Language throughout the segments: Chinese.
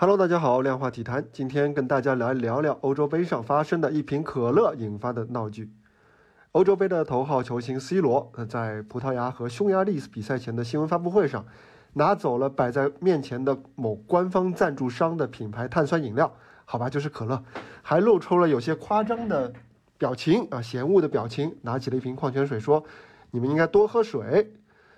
Hello，大家好，量化体坛，今天跟大家来聊聊欧洲杯上发生的一瓶可乐引发的闹剧。欧洲杯的头号球星 C 罗，在葡萄牙和匈牙利比赛前的新闻发布会上，拿走了摆在面前的某官方赞助商的品牌碳酸饮料，好吧，就是可乐，还露出了有些夸张的表情啊，嫌恶的表情，拿起了一瓶矿泉水说：“你们应该多喝水。”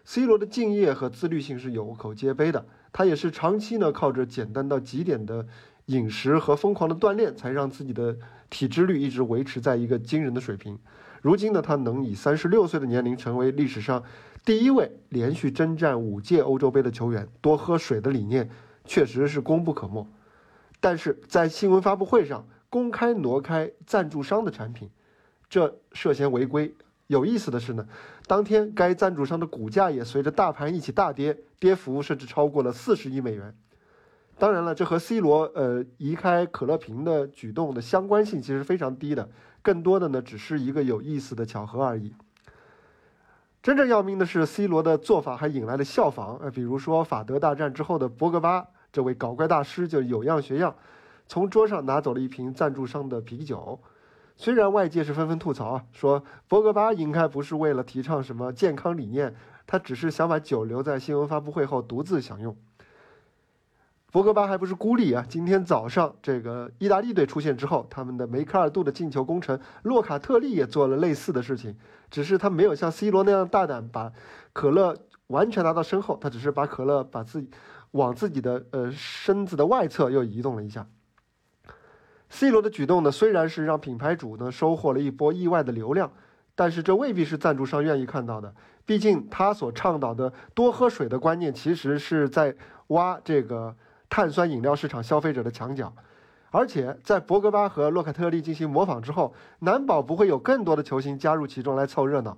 C 罗的敬业和自律性是有口皆碑的，他也是长期呢靠着简单到极点的饮食和疯狂的锻炼，才让自己的体脂率一直维持在一个惊人的水平。如今呢，他能以三十六岁的年龄成为历史上第一位连续征战五届欧洲杯的球员，多喝水的理念确实是功不可没。但是在新闻发布会上公开挪开赞助商的产品，这涉嫌违规。有意思的是呢，当天该赞助商的股价也随着大盘一起大跌，跌幅甚至超过了四十亿美元。当然了，这和 C 罗呃移开可乐瓶的举动的相关性其实非常低的，更多的呢只是一个有意思的巧合而已。真正要命的是，C 罗的做法还引来了效仿，呃，比如说法德大战之后的博格巴这位搞怪大师就有样学样，从桌上拿走了一瓶赞助商的啤酒。虽然外界是纷纷吐槽啊，说博格巴应该不是为了提倡什么健康理念，他只是想把酒留在新闻发布会后独自享用。博格巴还不是孤立啊！今天早上这个意大利队出现之后，他们的梅开二度的进球功臣洛卡特利也做了类似的事情，只是他没有像 C 罗那样大胆，把可乐完全拿到身后，他只是把可乐把自己往自己的呃身子的外侧又移动了一下。C 罗的举动呢，虽然是让品牌主呢收获了一波意外的流量，但是这未必是赞助商愿意看到的。毕竟他所倡导的多喝水的观念，其实是在挖这个碳酸饮料市场消费者的墙角。而且在博格巴和洛卡特利进行模仿之后，难保不会有更多的球星加入其中来凑热闹。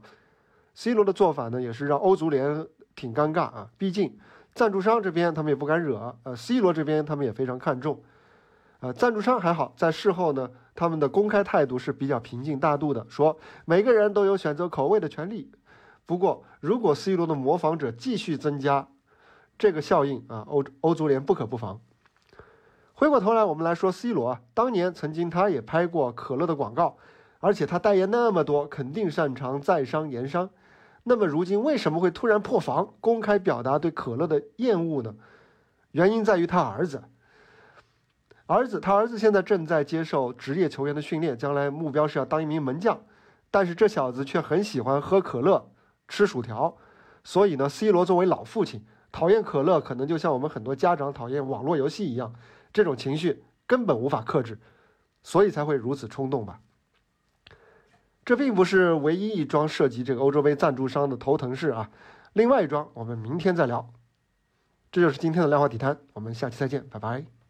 C 罗的做法呢，也是让欧足联挺尴尬啊。毕竟赞助商这边他们也不敢惹，呃，C 罗这边他们也非常看重。呃，赞助商还好，在事后呢，他们的公开态度是比较平静大度的，说每个人都有选择口味的权利。不过，如果 C 罗的模仿者继续增加，这个效应啊，欧欧足联不可不防。回过头来，我们来说 C 罗啊，当年曾经他也拍过可乐的广告，而且他代言那么多，肯定擅长在商言商。那么如今为什么会突然破防，公开表达对可乐的厌恶呢？原因在于他儿子。儿子，他儿子现在正在接受职业球员的训练，将来目标是要当一名门将。但是这小子却很喜欢喝可乐、吃薯条，所以呢，C 罗作为老父亲，讨厌可乐，可能就像我们很多家长讨厌网络游戏一样，这种情绪根本无法克制，所以才会如此冲动吧。这并不是唯一一桩涉及这个欧洲杯赞助商的头疼事啊，另外一桩我们明天再聊。这就是今天的量化体坛，我们下期再见，拜拜。